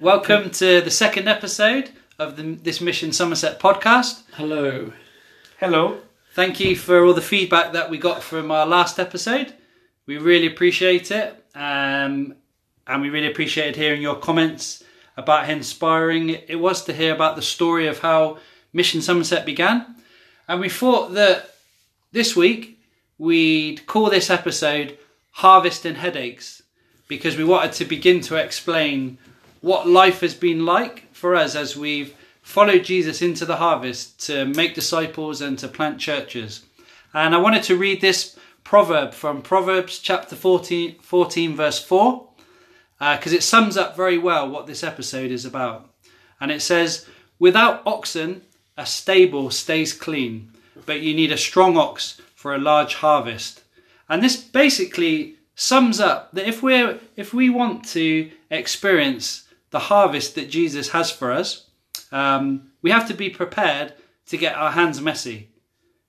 Welcome to the second episode of the, this Mission Somerset podcast. Hello. Hello. Thank you for all the feedback that we got from our last episode. We really appreciate it. Um, and we really appreciated hearing your comments about how inspiring it was to hear about the story of how Mission Somerset began. And we thought that this week we'd call this episode Harvest and Headaches because we wanted to begin to explain what life has been like for us as we've followed Jesus into the harvest to make disciples and to plant churches. And I wanted to read this proverb from Proverbs chapter 14, 14 verse 4 because uh, it sums up very well what this episode is about. And it says, Without oxen, a stable stays clean, but you need a strong ox for a large harvest. And this basically sums up that if we're if we want to experience the harvest that Jesus has for us, um, we have to be prepared to get our hands messy.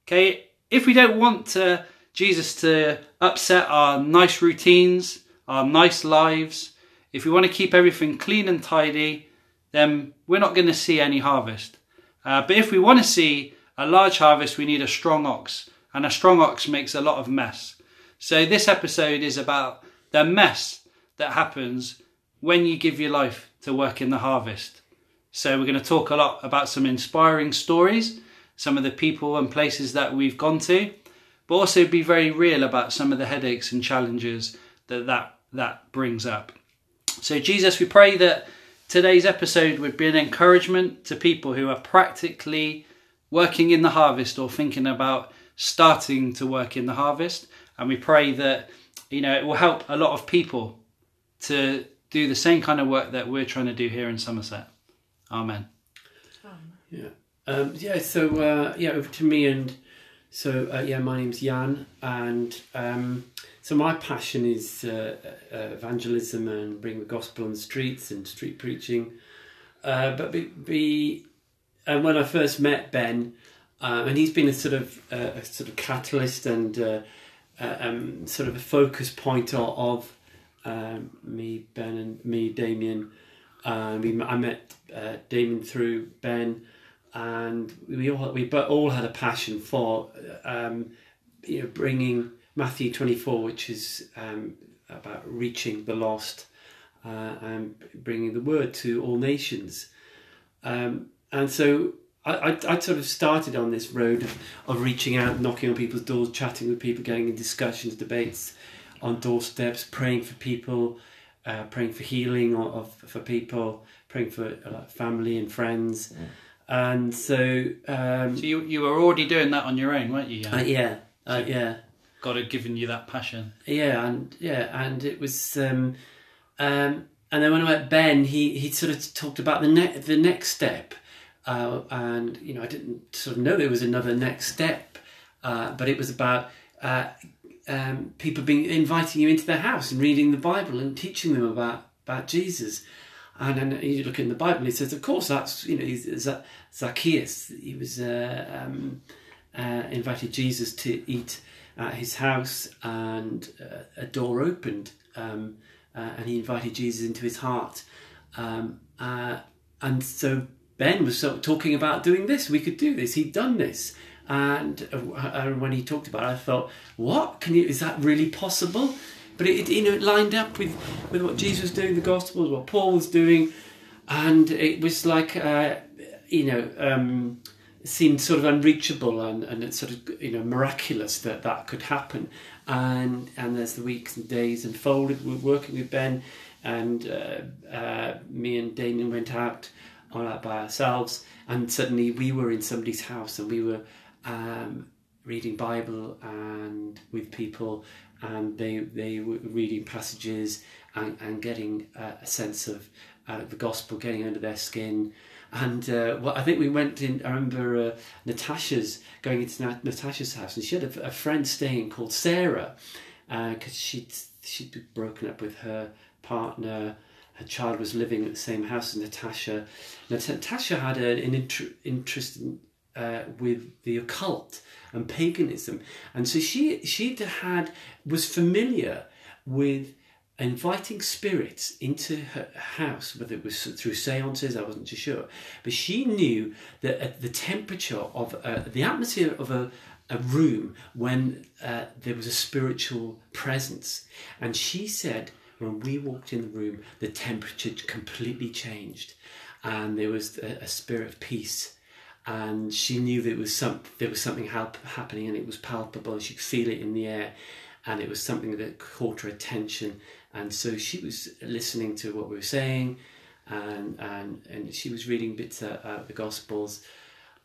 Okay, if we don't want to, Jesus to upset our nice routines, our nice lives, if we want to keep everything clean and tidy, then we're not going to see any harvest. Uh, but if we want to see a large harvest, we need a strong ox, and a strong ox makes a lot of mess. So this episode is about the mess that happens when you give your life to work in the harvest. So we're going to talk a lot about some inspiring stories, some of the people and places that we've gone to, but also be very real about some of the headaches and challenges that that, that brings up. So Jesus, we pray that today's episode would be an encouragement to people who are practically working in the harvest or thinking about starting to work in the harvest and we pray that you know it will help a lot of people to do the same kind of work that we're trying to do here in Somerset. Amen. Yeah. Um, yeah. So uh, yeah, over to me and so uh, yeah, my name's Jan, and um, so my passion is uh, uh evangelism and bring the gospel on the streets and street preaching. Uh, but be, be and when I first met Ben, um, and he's been a sort of uh, a sort of catalyst and uh, um, sort of a focus point of, of um, me, Ben, and me, Damien. Uh, we, I met uh, Damien through Ben, and we all we all had a passion for um, you know bringing Matthew twenty four, which is um, about reaching the lost uh, and bringing the word to all nations. Um, and so I, I, I sort of started on this road of, of reaching out, knocking on people's doors, chatting with people, getting in discussions, debates on doorsteps, praying for people, uh, praying for healing of, of, for people, praying for uh, family and friends. Yeah. And so, um, so you you were already doing that on your own, weren't you? Uh, yeah, uh, yeah. God had given you that passion. Yeah, and yeah, and it was. Um, um, and then when I met Ben, he he sort of talked about the ne- the next step uh, and you know I didn't sort of know there was another next step, uh, but it was about uh, um, people being inviting you into their house and reading the Bible and teaching them about about Jesus. And then you look in the Bible, it says, of course, that's you know Zacchaeus. He was uh, um, uh, invited Jesus to eat at his house, and uh, a door opened, um, and he invited Jesus into his heart. Um, and so Ben was talking about doing this. We could do this. He'd done this. And uh, when he talked about it, I thought, what? Can you, is that really possible? But it, it, you know, it lined up with, with what Jesus was doing, the Gospels, what Paul was doing. And it was like, uh, you know, um, seemed sort of unreachable and, and it's sort of, you know, miraculous that that could happen. And, and as the weeks and days unfolded, we were working with Ben and uh, uh, me and Damien went out all out by ourselves, and suddenly we were in somebody's house and we were um, reading Bible and with people, and they they were reading passages and, and getting uh, a sense of uh, the gospel getting under their skin. And uh, well, I think we went in. I remember uh, Natasha's going into Natasha's house, and she had a, a friend staying called Sarah, because uh, she'd she'd broken up with her partner her child was living at the same house as Natasha. Natasha had an inter- interest in, uh, with the occult and paganism, and so she she had was familiar with inviting spirits into her house, whether it was through seances, I wasn't too sure. But she knew that at the temperature of uh, the atmosphere of a, a room when uh, there was a spiritual presence. And she said, when we walked in the room, the temperature completely changed, and there was a, a spirit of peace. And she knew there was some there was something happening, and it was palpable. She could feel it in the air, and it was something that caught her attention. And so she was listening to what we were saying, and and and she was reading bits of uh, the Gospels.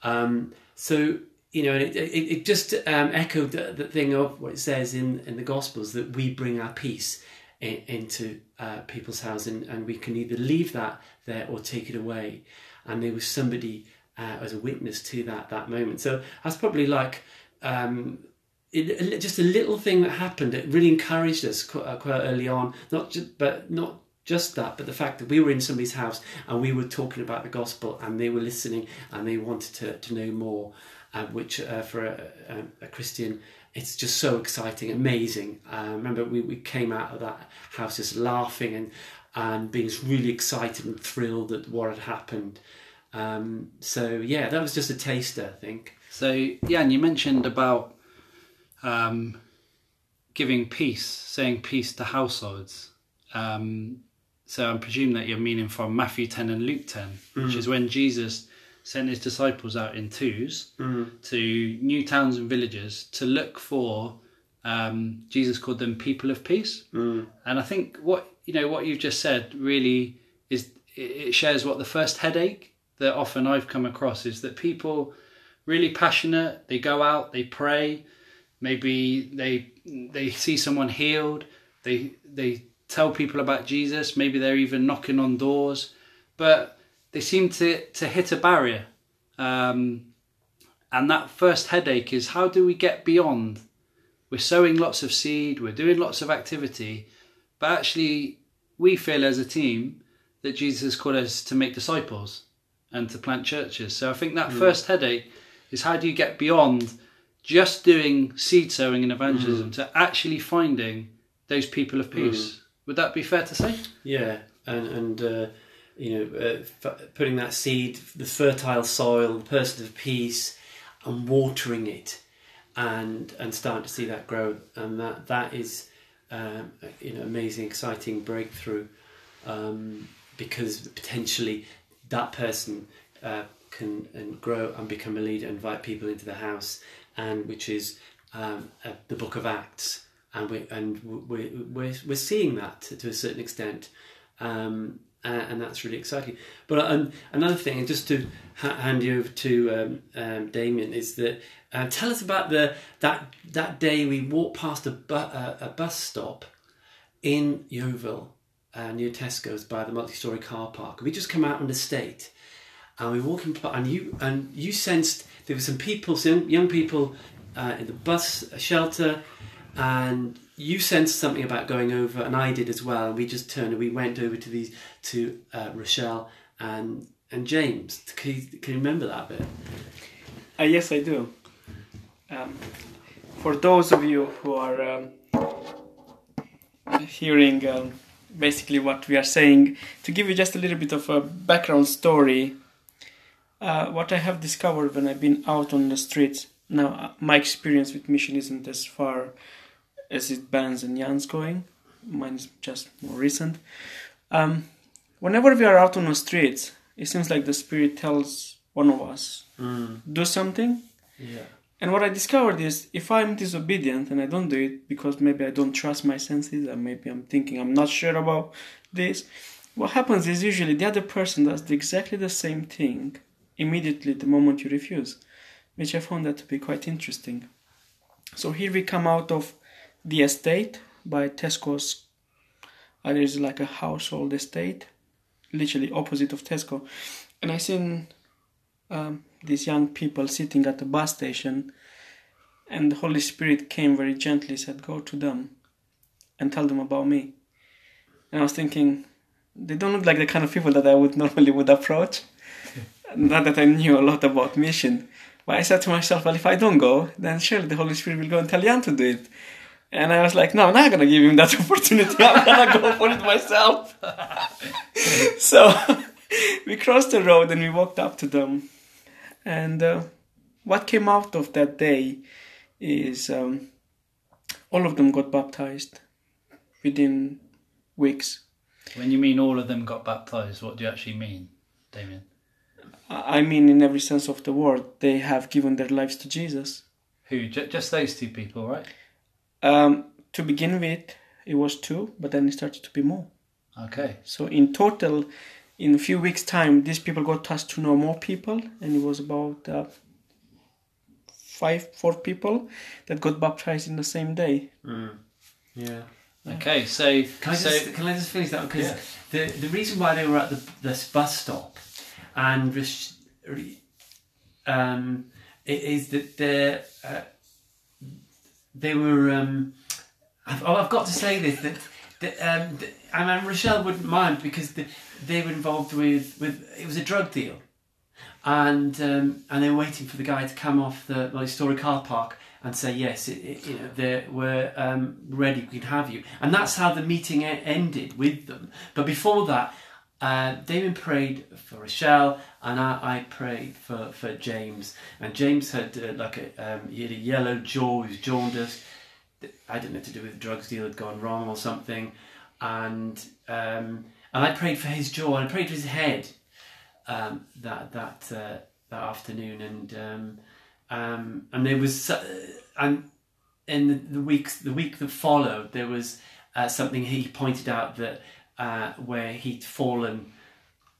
Um, so you know, it, it, it just um, echoed the, the, thing of what it says in, in the Gospels that we bring our peace in, into uh, people's house and, and we can either leave that there or take it away. And there was somebody uh, as a witness to that that moment. So that's probably like um, it, just a little thing that happened. It really encouraged us quite, uh, quite early on. Not just, but not just that, but the fact that we were in somebody's house and we were talking about the gospel and they were listening and they wanted to, to know more uh, which uh, for a, a, a, Christian, it's just so exciting, amazing. Uh, remember, we, we came out of that house just laughing and, and being really excited and thrilled at what had happened. Um, so, yeah, that was just a taster, I think. So, yeah, and you mentioned about um, giving peace, saying peace to households. Um, so I'm presuming that you're meaning from Matthew 10 and Luke 10, mm. which is when Jesus sent his disciples out in 2s mm. to new towns and villages to look for um, Jesus called them people of peace. Mm. And I think what you know what you've just said really is it shares what the first headache that often I've come across is that people really passionate, they go out, they pray, maybe they they see someone healed, they they tell people about Jesus, maybe they're even knocking on doors, but they seem to, to hit a barrier. Um, and that first headache is how do we get beyond? We're sowing lots of seed, we're doing lots of activity, but actually, we feel as a team that Jesus has called us to make disciples and to plant churches. So I think that mm. first headache is how do you get beyond just doing seed sowing and evangelism mm. to actually finding those people of peace? Mm. Would that be fair to say? Yeah, and and uh, you know, uh, f- putting that seed, the fertile soil, the person of peace, and watering it, and and starting to see that grow, and that that is, um, you know, amazing, exciting breakthrough, um, because potentially that person uh, can and grow and become a leader, invite people into the house, and which is um, uh, the Book of Acts, and we and we we're, we're seeing that to, a certain extent. Um, uh, and that's really exciting. But um, another thing, just to ha- hand you over to um, um, Damien, is that uh, tell us about the that that day we walked past a, bu- a bus stop in Yeovil uh, near Tesco's by the multi-story car park. We just come out on the state, and we walk in, and you and you sensed there were some people, some young people uh, in the bus shelter, and you sensed something about going over, and I did as well. We just turned and we went over to these to uh, Rochelle and and James. Can you, can you remember that bit? Uh, yes, I do. Um, for those of you who are um, hearing um, basically what we are saying, to give you just a little bit of a background story, uh, what I have discovered when I've been out on the streets. Now, uh, my experience with mission isn't as far as it Ben's and Jan's going. Mine is just more recent. Um, whenever we are out on the streets, it seems like the spirit tells one of us mm. do something. Yeah. And what I discovered is if I'm disobedient and I don't do it because maybe I don't trust my senses and maybe I'm thinking I'm not sure about this, what happens is usually the other person does exactly the same thing immediately the moment you refuse, which I found that to be quite interesting. So here we come out of the estate by Tesco's. Uh, there's like a household estate, literally opposite of Tesco, and I seen um, these young people sitting at the bus station, and the Holy Spirit came very gently, said, "Go to them, and tell them about me." And I was thinking, they don't look like the kind of people that I would normally would approach. Not that I knew a lot about mission, but I said to myself, well, if I don't go, then surely the Holy Spirit will go and tell Jan to do it And I was like, no, I'm not gonna give him that opportunity. I'm gonna go for it myself. so we crossed the road and we walked up to them. And uh, what came out of that day is um, all of them got baptized within weeks. When you mean all of them got baptized, what do you actually mean, Damien? I mean, in every sense of the word, they have given their lives to Jesus. Who? J- just those two people, right? Um, to begin with, it was two, but then it started to be more. Okay. So in total, in a few weeks' time, these people got us to know more people, and it was about uh, five, four people that got baptized in the same day. Yeah. Okay. So, Can I so just can I just finish that because Yeah. the the reason why they were at the this bus stop and res- re- um it is that they uh, they were um I've, oh, I've got to say this that. that um, I mean, Rochelle wouldn't mind because the, they were involved with, with it was a drug deal, and um, and they were waiting for the guy to come off the multi-story car park and say yes, it, it, you know they were um, ready, we can have you, and that's how the meeting ended with them. But before that, uh, Damien prayed for Rochelle, and I, I prayed for, for James. And James had uh, like a um, he had a yellow jaw, he was jaundiced. I didn't know to do with the drugs deal had gone wrong or something, and um, and I prayed for his jaw and I prayed for his head um, that that uh, that afternoon, and um, um, and there was and in the, the weeks the week that followed there was uh, something he pointed out that uh, where he'd fallen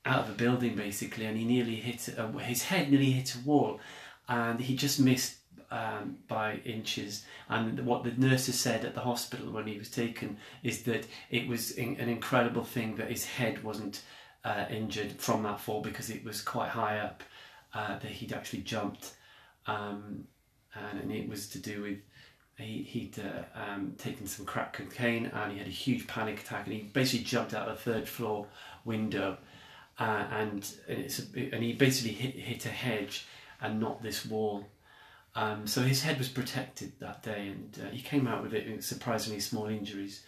out of a building basically, and he nearly hit uh, his head nearly hit a wall, and he just missed um, by inches. And what the nurses said at the hospital when he was taken is that it was in, an incredible thing that his head wasn't uh, injured from that fall because it was quite high up. Uh, that he'd actually jumped, um, and, and it was to do with he, he'd uh, um, taken some crack cocaine and he had a huge panic attack and he basically jumped out of a third floor window uh, and and, a, and he basically hit, hit a hedge and not this wall. Um, so his head was protected that day, and uh, he came out with it surprisingly small injuries.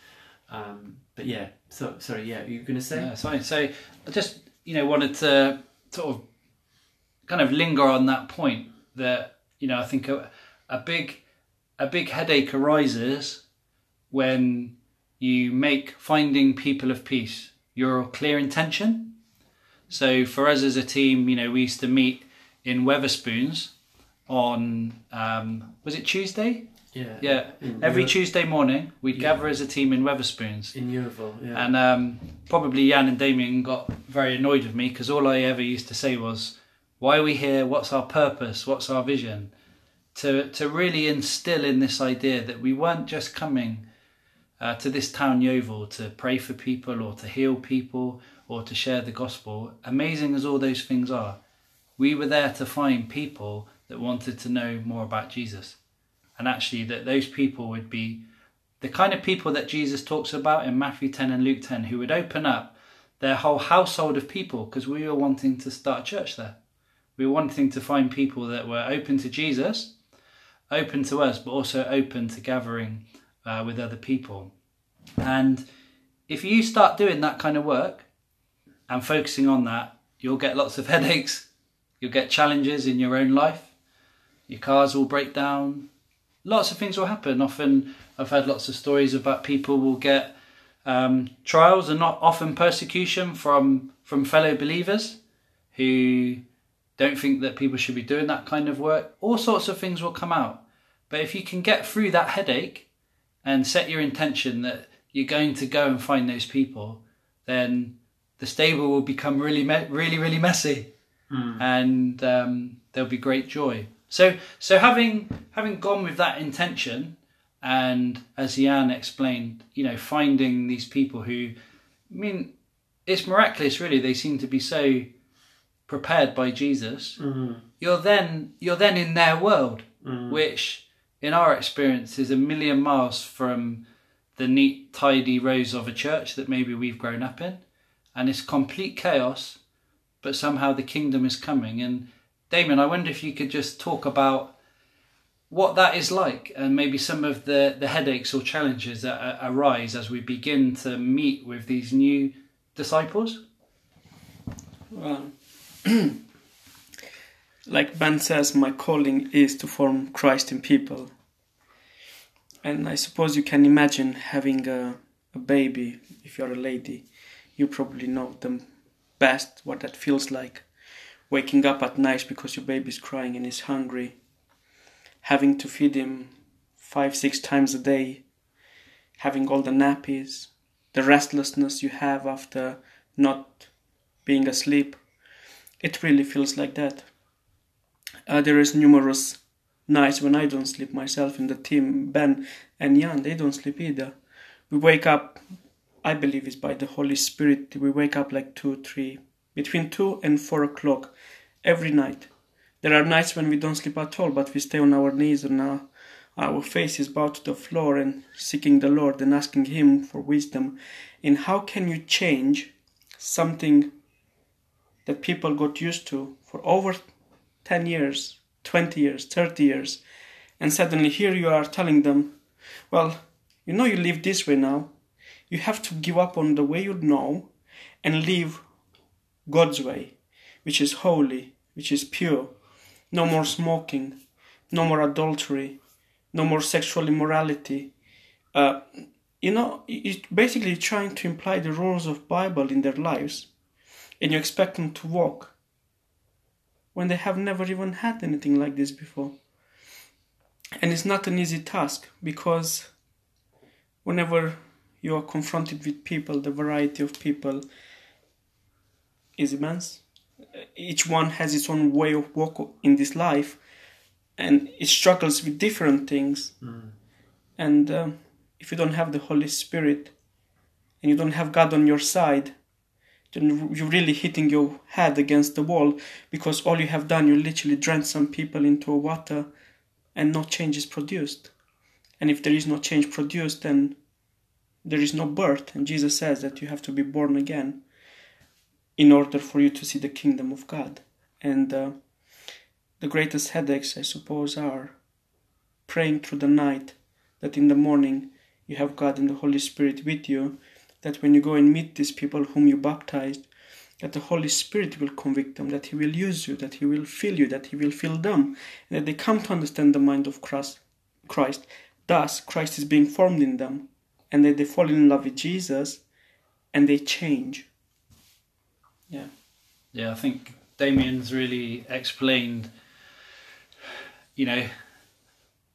Um, but yeah, so sorry, yeah, you were going to say? Yeah, fine. So I just, you know, wanted to sort of kind of linger on that point that, you know, I think a, a big a big headache arises when you make finding people of peace your clear intention. So for us as a team, you know, we used to meet in Wetherspoons on um, was it Tuesday? Yeah, Yeah, In every Eur- Tuesday morning we'd Yeah. gather as a team in Wetherspoons. in Yeovil, yeah. And um, probably Jan and Damien got very annoyed with me because all I ever used to say was, "Why are we here? What's our purpose? What's our vision?" To to really instill in this idea that we weren't just coming uh, to this town Yeovil to pray for people or to heal people or to share the gospel. Amazing as all those things are, we were there to find people that wanted to know more about Jesus, and actually that those people would be the kind of people that Jesus talks about in Matthew 10 and Luke 10 who would open up their whole household of people because we were wanting to start a church there. We were wanting to find people that were open to Jesus, open to us, but also open to gathering uh, with other people. And if you start doing that kind of work and focusing on that, you'll get lots of headaches, you'll get challenges in your own life, your cars will break down, lots of things will happen. Often, I've had lots of stories about people will get um, trials and not often persecution from from fellow believers who don't think that people should be doing that kind of work. All sorts of things will come out. But if you can get through that headache and set your intention that you're going to go and find those people, then the stable will become really, really, really messy, and um, there'll be great joy. So, so having having gone with that intention, and as Jan explained, you know, finding these people who, I mean, it's miraculous. Really, they seem to be so prepared by Jesus. Mm-hmm. You're then you're then in their world, mm-hmm. which, in our experience, is a million miles from the neat, tidy rows of a church that maybe we've grown up in, and it's complete chaos. But somehow the kingdom is coming. And Damien, I wonder if you could just talk about what that is like and maybe some of the, the headaches or challenges that arise as we begin to meet with these new disciples? Well, like Ben says, my calling is to form Christ in people. And I suppose you can imagine having a, a baby, if you're a lady, you probably know them best what that feels like. Waking up at night because your baby's crying and is hungry, having to feed him five, six times a day, having all the nappies, the restlessness you have after not being asleep. It really feels like that. Uh, there is numerous nights when I don't sleep myself in the team. Ben and Jan, they don't sleep either. We wake up, I believe it's by the Holy Spirit. We wake up like two, three, between two and four o'clock every night. There are nights when we don't sleep at all, but we stay on our knees and our, our faces bowed to the floor and seeking the Lord and asking Him for wisdom in how can you change something that people got used to for over 10 years, 20 years, 30 years, and suddenly here you are telling them, well, you know you live this way now. You have to give up on the way you know and live God's way, which is holy, which is pure. No more smoking, no more adultery, no more sexual immorality. Uh, you know, it's basically trying to imply the rules of Bible in their lives, and you expect them to walk when they have never even had anything like this before. And it's not an easy task because whenever you are confronted with people, the variety of people is immense. Each one has its own way of walk in this life, and it struggles with different things. Mm. And uh, if you don't have the Holy Spirit, and you don't have God on your side, then you're really hitting your head against the wall because all you have done, you literally drenched some people into water, and no change is produced. And if there is no change produced, then there is no birth. And Jesus says that you have to be born again in order for you to see the kingdom of God. And uh, the greatest headaches, I suppose, are praying through the night, that in the morning you have God and the Holy Spirit with you, that when you go and meet these people whom you baptized, that the Holy Spirit will convict them, that He will use you, that He will fill you, that He will fill them, and that they come to understand the mind of Christ. Christ. Thus, Christ is being formed in them, and that they fall in love with Jesus, and they change. Yeah. Yeah, I think Damien's really explained, you know,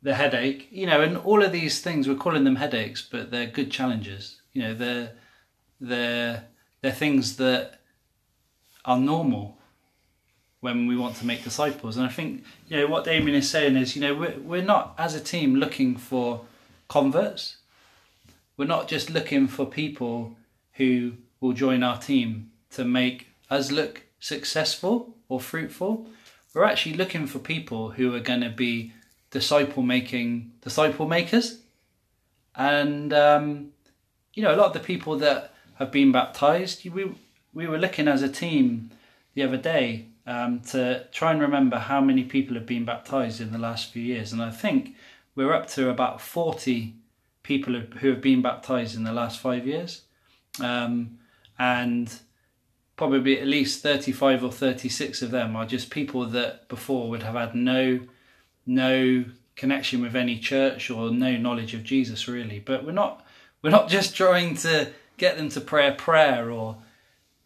the headache, you know, and all of these things, we're calling them headaches, but they're good challenges. You know, they're, they're, they're things that are normal when we want to make disciples. And I think, you know, what Damien is saying is, you know, we're, we're not as a team looking for converts. We're not just looking for people who will join our team to make us look successful or fruitful. We're actually looking for people who are going to be disciple making disciple makers. And, um, you know, a lot of the people that have been baptized, we, we were looking as a team the other day um, to try and remember how many people have been baptized in the last few years. And I think we're up to about 40 people who have been baptized in the last five years. Um, and probably at least 35 or 36 of them are just people that before would have had no no connection with any church or no knowledge of Jesus really. But we're not we're not just trying to get them to pray a prayer or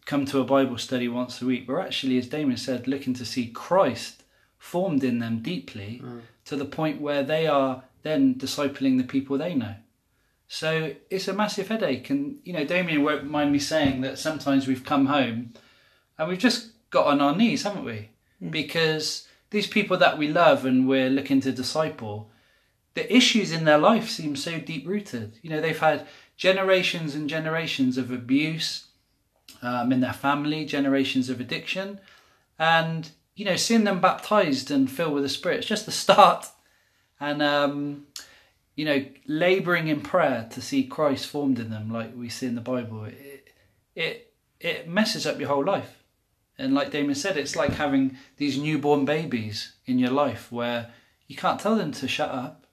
come to a bible study once a week. We're actually as Damien said looking to see Christ formed in them deeply mm. to the point where they are then discipling the people they know so it's a massive headache. And, you know, Damien won't mind me saying that sometimes we've come home and we've just got on our knees, haven't we? Mm. Because these people that we love and we're looking to disciple, the issues in their life seem so deep rooted. You know, they've had generations and generations of abuse um, in their family, generations of addiction. And, you know, seeing them baptized and filled with the Spirit, it's just the start. And, um, you know, laboring in prayer to see Christ formed in them, like we see in the Bible, it it it messes up your whole life. And like Damien said, it's like having these newborn babies in your life where you can't tell them to shut up.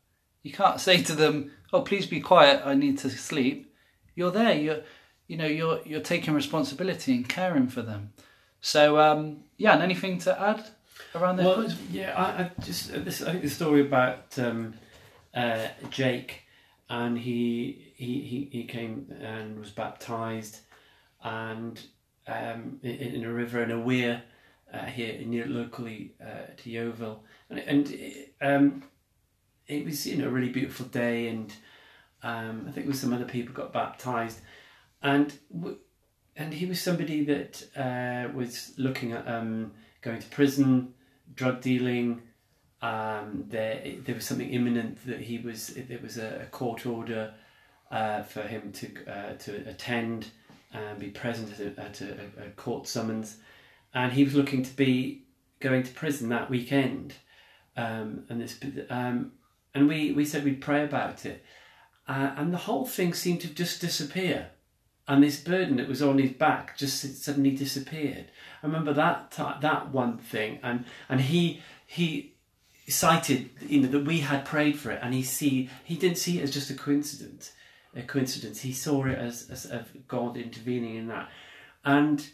You can't say to them, "Oh, please be quiet. I need to sleep." You're there. You're, you know, you're you're taking responsibility and caring for them. So, um, yeah. And anything to add around that? Well, yeah, I, I just uh, this I think the story about um, uh, Jake, and he, he he he came and was baptized, and um, in, in a river in a weir uh, here near locally uh, to Yeovil, and and it, um, it was you know a really beautiful day, and um, I think with some other people got baptized, and w- and he was somebody that uh, was looking at um, going to prison, drug dealing. Um, there, there was something imminent that he was. There was a, court order uh, for him to uh, to attend and be present at, a, at a, a, court summons, and he was looking to be going to prison that weekend. Um, and this, um, and we we said we'd pray about it, uh, and the whole thing seemed to just disappear and this burden that was on his back just suddenly disappeared. I remember that that one thing, and and he he cited you know that we had prayed for it, and he see he didn't see it as just a coincidence, a coincidence. He saw it as as, God intervening in that, and.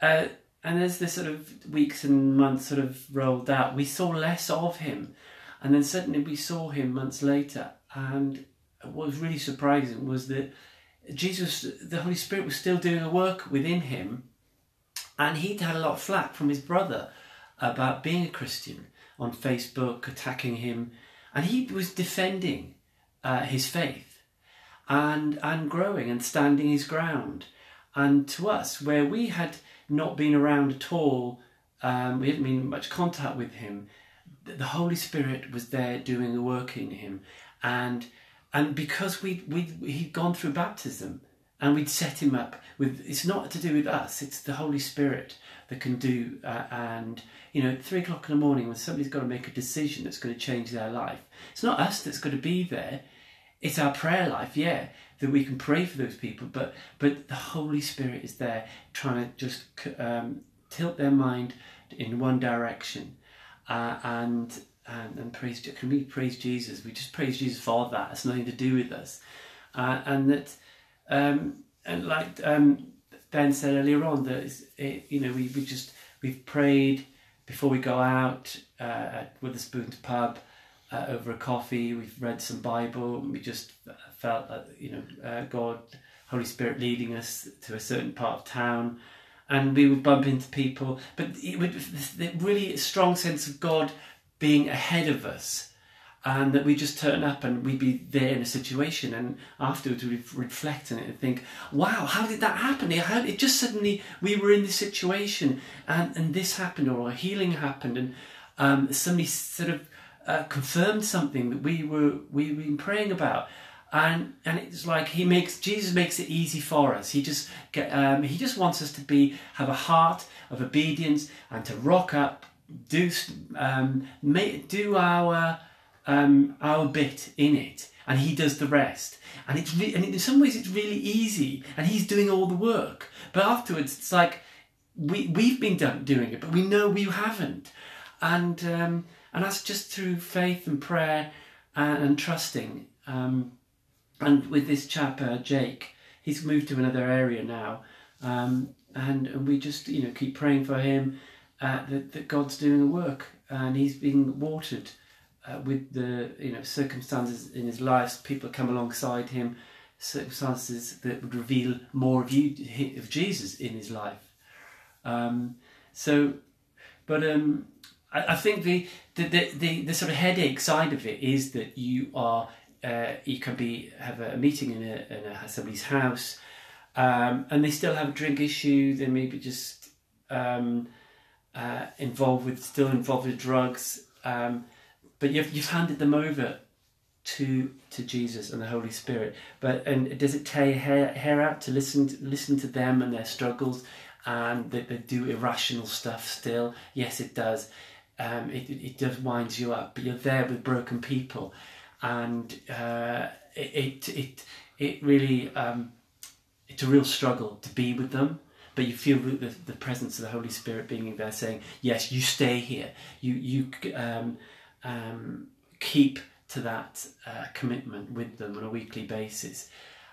Uh, and as the sort of weeks and months sort of rolled out, we saw less of him, and then suddenly we saw him months later. And what was really surprising was that Jesus, the Holy Spirit was still doing a work within him, and he'd had a lot of flack from his brother about being a Christian on Facebook, attacking him, and he was defending uh, his faith and and growing and standing his ground. And to us, where we had not been around at all, um, we hadn't been in much contact with him. The Holy Spirit was there doing the work in him, and and because we we he'd gone through baptism and we'd set him up with it's not to do with us it's the holy spirit that can do uh, and you know three o'clock in the morning when somebody's got to make a decision that's going to change their life it's not us that's going to be there it's our prayer life yeah that we can pray for those people but but the holy spirit is there trying to just um, tilt their mind in one direction uh, and and, and praise can we praise Jesus? We just praise Jesus for that. It's nothing to do with us, uh, and that um, and like um, Ben said earlier on that it, you know we, we just we've prayed before we go out uh, at Wetherspoon's pub uh, over a coffee. We've read some Bible. We just felt that you know uh, God, Holy Spirit leading us to a certain part of town. And we would bump into people, but it would really strong sense of God being ahead of us and that we just turn up and we'd be there in a situation and afterwards we'd reflect on it and think wow how did that happen it, it just suddenly we were in this situation and, and this happened or a healing happened and um, somebody sort of uh, confirmed something that we were we've been praying about and and it's like he makes Jesus makes it easy for us. He just um, he just wants us to be have a heart of obedience and to rock up do um, make, do our um, our bit in it, and he does the rest. And it's re- and in some ways it's really easy, and he's doing all the work. But afterwards, it's like we we've been done doing it, but we know we haven't, and um, and that's just through faith and prayer and, and trusting. Um, and with this chap uh, Jake, he's moved to another area now, um, and and we just you know keep praying for him uh, that, that God's doing a work and he's being watered uh, with the you know circumstances in his life. People come alongside him, circumstances that would reveal more of you of Jesus in his life. Um, so, but um, I, I, think the the, the the, the sort of headache side of it is that you are uh, you can be have a meeting in a, in a somebody's house, um, and they still have a drink issue. They may be just um, uh, involved with still involved with drugs, um, but you've you've handed them over to to Jesus and the Holy Spirit. But and does it tear your hair, hair out to listen to, listen to them and their struggles, and that they do irrational stuff still? Yes, it does. Um, it, it does winds you up, but you're there with broken people, and uh, it, it it it really um, it's a real struggle to be with them but you feel the, the, presence of the Holy Spirit being there saying, yes, you stay here. You, you, um, um, keep to that uh, commitment with them on a weekly basis.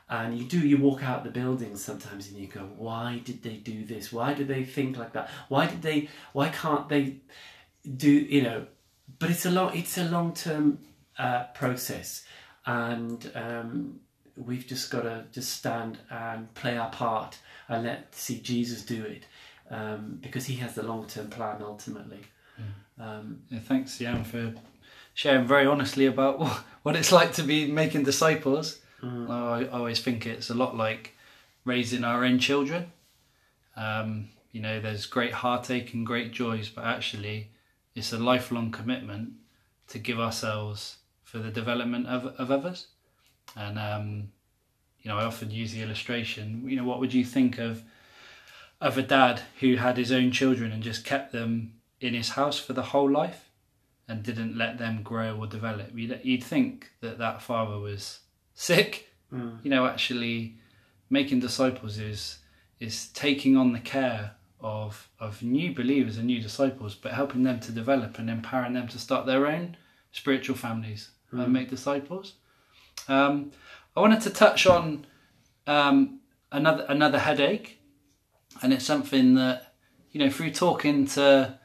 And you do, you walk out the building sometimes and you go, why did they do this? Why do they think like that? Why did they, why can't they do, you know, but it's a long, it's a long term uh, process. And um, we've just got to just stand and play our part and let see Jesus do it um, because he has the long term plan ultimately. Um, Yeah, thanks, Jan, for sharing very honestly about what, what it's like to be making disciples. Mm. I, I always think it's a lot like raising our own children. Um, you know, there's great heartache and great joys, but actually, it's a lifelong commitment to give ourselves for the development of, of others. And, um, you know, I often use the illustration, you know, what would you think of of a dad who had his own children and just kept them in his house for the whole life and didn't let them grow or develop? You'd, you'd think that that father was sick. Mm. You know, actually, making disciples is is taking on the care of of new believers and new disciples, but helping them to develop and empowering them to start their own spiritual families and make disciples. Um, I wanted to touch on um, another another headache, and it's something that you know through talking to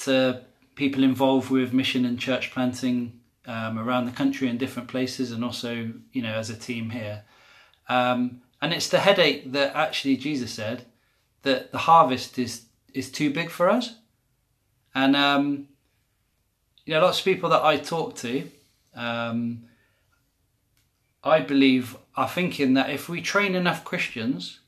to people involved with mission and church planting um, around the country in different places, and also you know as a team here. Um, and it's the headache that actually Jesus said that the harvest is is too big for us, and um, you know lots of people that I talk to. Um, I believe are thinking that if we train enough Christians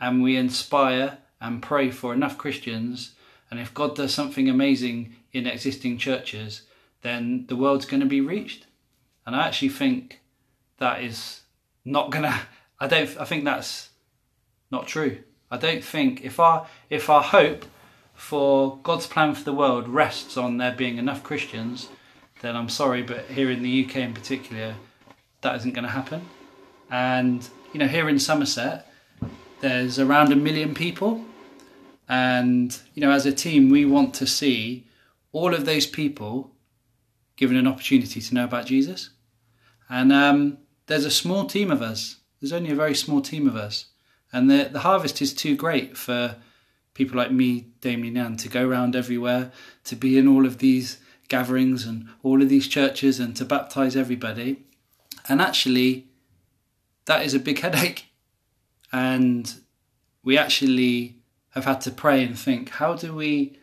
and we inspire and pray for enough Christians, and if God does something amazing in existing churches, then the world's going to be reached. And I actually think that is not going to. I don't. I think that's not true. I don't think if our if our hope for God's plan for the world rests on there being enough Christians, then I'm sorry, but here in the UK in particular, that isn't going to happen. And you know, here in Somerset, there's around a million people, and you know, as a team, we want to see all of those people given an opportunity to know about Jesus. And um, there's a small team of us. There's only a very small team of us, and the the harvest is too great for people like me, Damien Jan, to go around everywhere, to be in all of these gatherings and all of these churches, and to baptize everybody. And actually, that is a big headache. And we actually have had to pray and think, how do we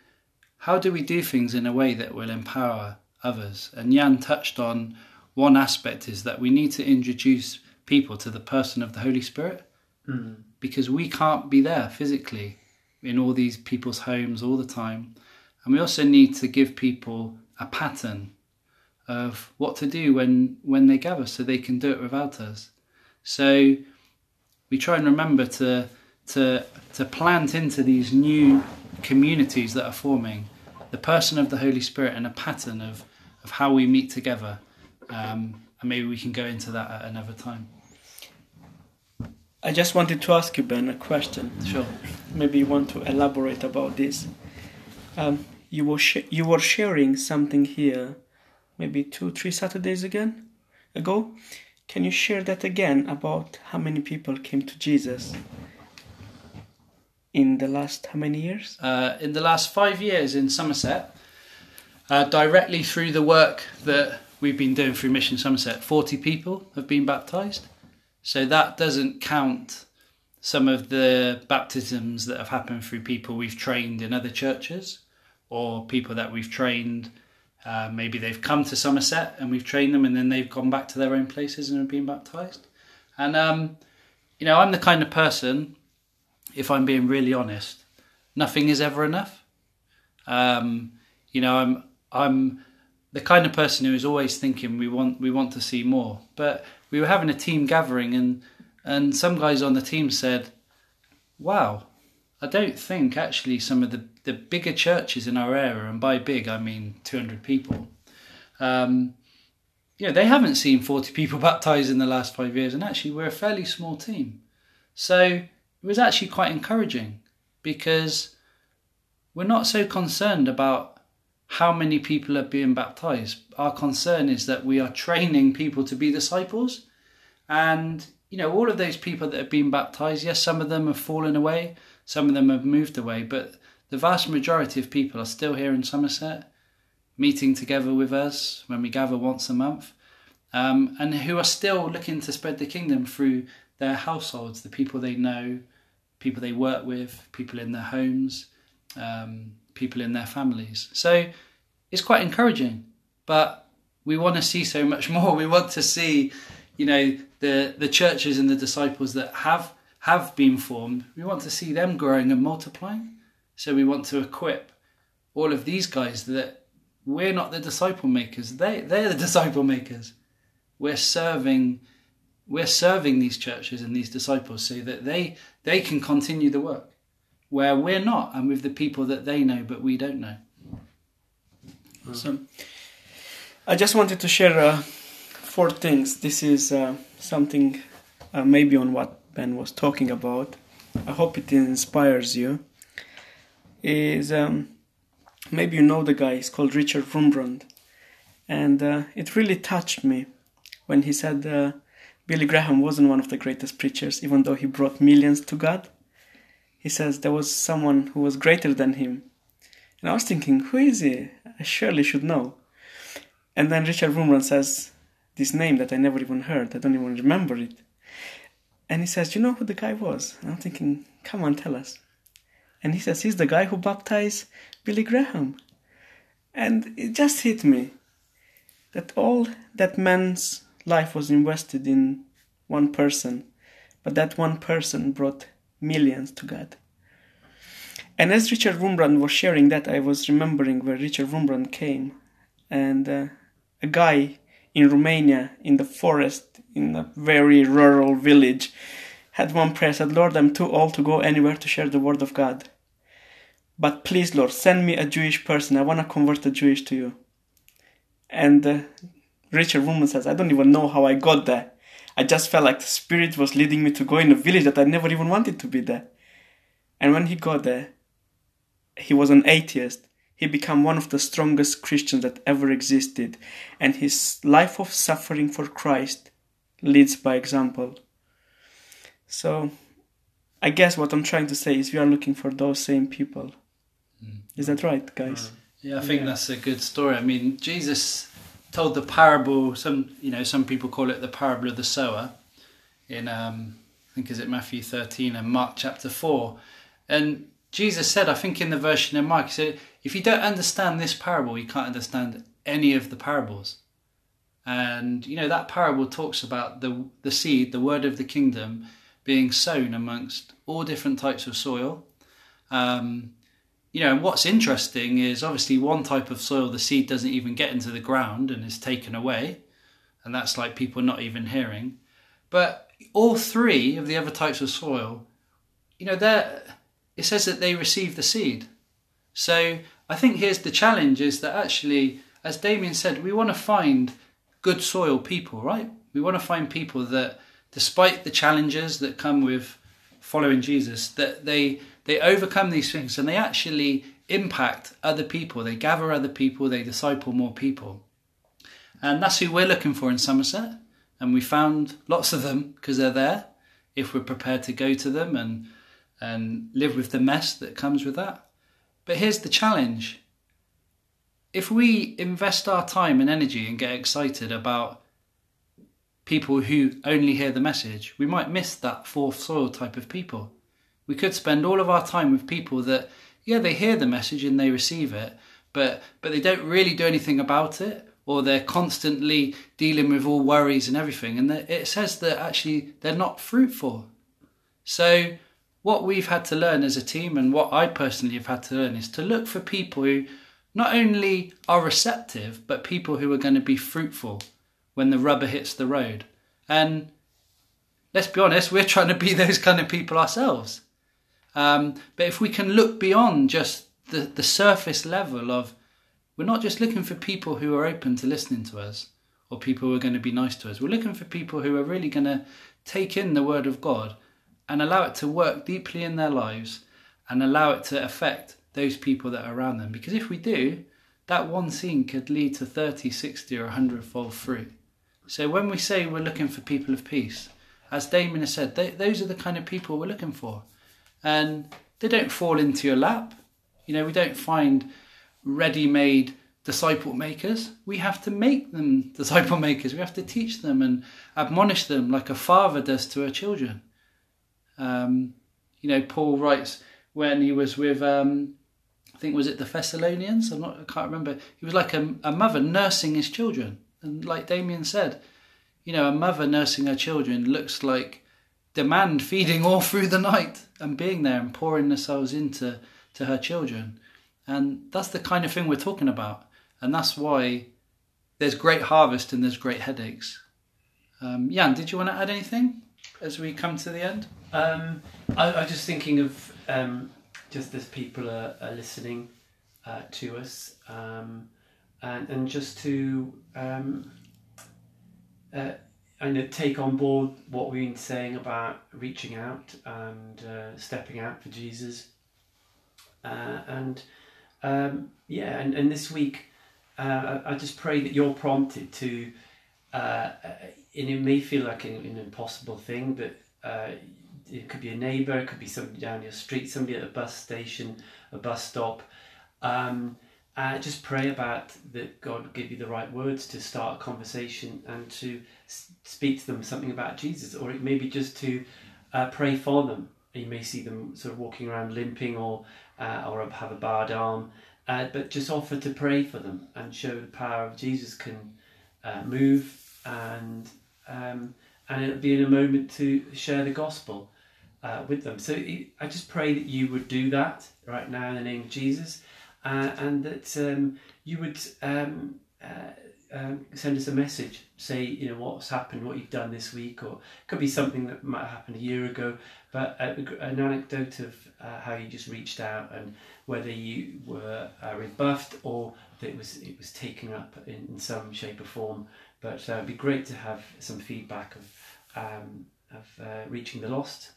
how do we do things in a way that will empower others? And Jan touched on one aspect is that we need to introduce people to the person of the Holy Spirit Mm. because we can't be there physically in all these people's homes all the time. And we also need to give people a pattern of what to do when, when they gather so they can do it without us. So we try and remember to, to, to plant into these new communities that are forming the person of the Holy Spirit and a pattern of, of how we meet together. Um, and maybe we can go into that at another time. I just wanted to ask you, Ben, a question. Sure. Maybe you want to elaborate about this. Um, you were you were sharing something here, maybe two, three Saturdays again ago. Can you share that again about how many people came to Jesus in the last how many years? uh, in the last five years in Somerset, uh, directly through the work that we've been doing through Mission Somerset, 40 people have been baptised. So that doesn't count some of the baptisms that have happened through people we've trained in other churches or people that we've trained. Uh, maybe they've come to Somerset and we've trained them and then they've gone back to their own places and have been baptised. And, um, you know, I'm the kind of person, if I'm being really honest, nothing is ever enough. Um, you know, I'm I'm the kind of person who is always thinking we want we want to see more. But we were having a team gathering and and some guys on the team said, "Wow, I don't think actually some of the the bigger churches in our area, and by big I mean 200 people." Um, you know, they haven't seen 40 people baptized in the last five years, and actually we're a fairly small team. So it was actually quite encouraging because we're not so concerned about how many people are being baptized. Our concern is that we are training people to be disciples. And, you know, all of those people that have been baptized, yes, some of them have fallen away, some of them have moved away, but the vast majority of people are still here in Somerset, meeting together with us when we gather once a month, um, and who are still looking to spread the kingdom through their households, the people they know, people they work with, people in their homes, um, people in their families. So it's quite encouraging, but we want to see so much more. We want to see, you know, the the churches and the disciples that have have been formed. We want to see them growing and multiplying. So we want to equip all of these guys that we're not the disciple makers. They they're the disciple makers. We're serving we're serving these churches and these disciples so that they they can continue the work where we're not and with the people that they know but we don't know. So, I just wanted to share uh, four things. This is uh, something uh, maybe on what Ben was talking about. I hope it inspires you. Is um, maybe you know the guy. He's called Richard Wurmbrand, and uh, it really touched me when he said uh, Billy Graham wasn't one of the greatest preachers, even though he brought millions to God. He says there was someone who was greater than him. And I was thinking, who is he? I surely should know. And then Richard Wurmbrand says this name that I never even heard. I don't even remember it. And he says, You know who the guy was? And I'm thinking, Come on, tell us. And he says, He's the guy who baptized Billy Graham. And it just hit me that all that man's life was invested in one person, but that one person brought millions to God. And as Richard Wurmbrand was sharing that, I was remembering where Richard Wurmbrand came, and uh, a guy in Romania, in the forest, in a very rural village, had one prayer said, Lord, I'm too old to go anywhere to share the word of God. But please, Lord, send me a Jewish person. I want to convert a Jewish to you. And uh, Richard Wurmbrand says, I don't even know how I got there. I just felt like the Spirit was leading me to go in a village that I never even wanted to be there. And when he got there, he was an atheist. He became one of the strongest Christians that ever existed, and his life of suffering for Christ leads by example. So, I guess what I'm trying to say is we are looking for those same people. Mm. Is that right, guys? Yeah, I think yeah. that's a good story. I mean, Jesus told the parable. Some you know some people call it the parable of the sower. In um, I think is it Matthew thirteen and Mark chapter four, and Jesus said, I think in the version in Mark, he said, if you don't understand this parable, you can't understand any of the parables. And you know that parable talks about the the seed, the word of the kingdom, being sown amongst all different types of soil. Um, you know, and what's interesting is obviously one type of soil the seed doesn't even get into the ground and is taken away, and that's like people not even hearing. But all three of the other types of soil, you know, they're it says that they receive the seed. So I think here's the challenge is that actually, as Damien said, we want to find good soil people, right? We want to find people that, despite the challenges that come with following Jesus, that they they overcome these things and they actually impact other people. They gather other people, they disciple more people. And that's who we're looking for in Somerset. And we found lots of them because they're there if we're prepared to go to them and, and live with the mess that comes with that. But here's the challenge if we invest our time and energy and get excited about people who only hear the message, we might miss that fourth soil type of people. We could spend all of our time with people that, yeah, they hear the message and they receive it, but but they don't really do anything about it, or they're constantly dealing with all worries and everything. And it says that actually they're not fruitful. So what we've had to learn as a team, and what I personally have had to learn, is to look for people who not only are receptive, but people who are going to be fruitful when the rubber hits the road. And let's be honest, we're trying to be those kind of people ourselves. Um, but if we can look beyond just the, the surface level of, we're not just looking for people who are open to listening to us or people who are going to be nice to us. We're looking for people who are really going to take in the Word of God and allow it to work deeply in their lives and allow it to affect those people that are around them. Because if we do, that one scene could lead to 30, 60, or 100 fold fruit. So when we say we're looking for people of peace, as Damien has said, they, those are the kind of people we're looking for. And they don't fall into your lap. You know, we don't find ready made disciple makers. We have to make them disciple makers. We have to teach them and admonish them like a father does to her children. Um, you know, Paul writes when he was with, um, I think was it the Thessalonians? I'm not, I can't remember. He was like a, a mother nursing his children, and like Damien said, you know, a mother nursing her children looks like demand feeding all through the night and being there and pouring themselves into to her children. And that's the kind of thing we're talking about. And that's why there's great harvest and there's great headaches. Um, Jan, did you want to add anything as we come to the end? Um, I, I was just thinking of um, just as people are, are listening uh, to us, um, and and just to um, uh, and take on board what we've been saying about reaching out and uh, stepping out for Jesus, uh, and um, yeah, and, and this week uh, I, I just pray that you're prompted to. Uh, and it may feel like an, an impossible thing, but uh, it could be a neighbour, it could be somebody down your street, somebody at a bus station, a bus stop. Um, uh, just pray about that God give you the right words to start a conversation and to speak to them something about Jesus, or it may be just to uh, pray for them. You may see them sort of walking around limping or uh, or have a barred arm, uh, but just offer to pray for them and show the power of Jesus can uh, move and um, and it'll be in a moment to share the gospel uh, with them. So I just pray that you would do that right now in the name of Jesus, uh, and that um, you would um, uh, um, send us a message. Say you know what's happened, what you've done this week, or it could be something that might have happened a year ago, but an anecdote of uh, how you just reached out and whether you were uh, rebuffed or that it was it was taken up in, in some shape or form. But uh, it'd be great to have some feedback of um, of reaching the lost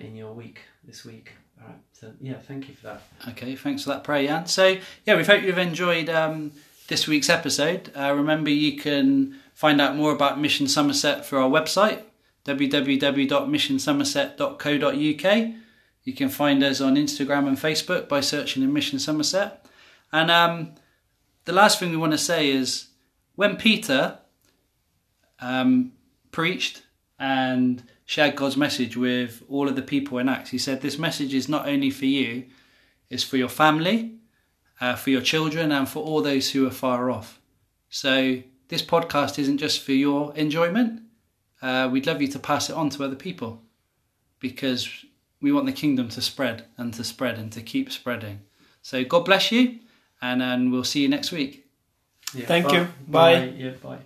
in your week this week. All right. So yeah, thank you for that. Okay, thanks for that prayer, Jan. So yeah, we hope you've enjoyed um, this week's episode. Uh, remember, you can find out more about Mission Somerset through our website www.missionsomerset.co.uk. You can find us on Instagram and Facebook by searching in Mission Somerset. And um, the last thing we want to say is when Peter um, preached and shared God's message with all of the people in Acts. He said, This message is not only for you, it's for your family, uh, for your children, and for all those who are far off. So, this podcast isn't just for your enjoyment. Uh, we'd love you to pass it on to other people because we want the kingdom to spread and to spread and to keep spreading. So, God bless you, and, and we'll see you next week. Yeah, Thank bye. you. Bye. Yeah, bye.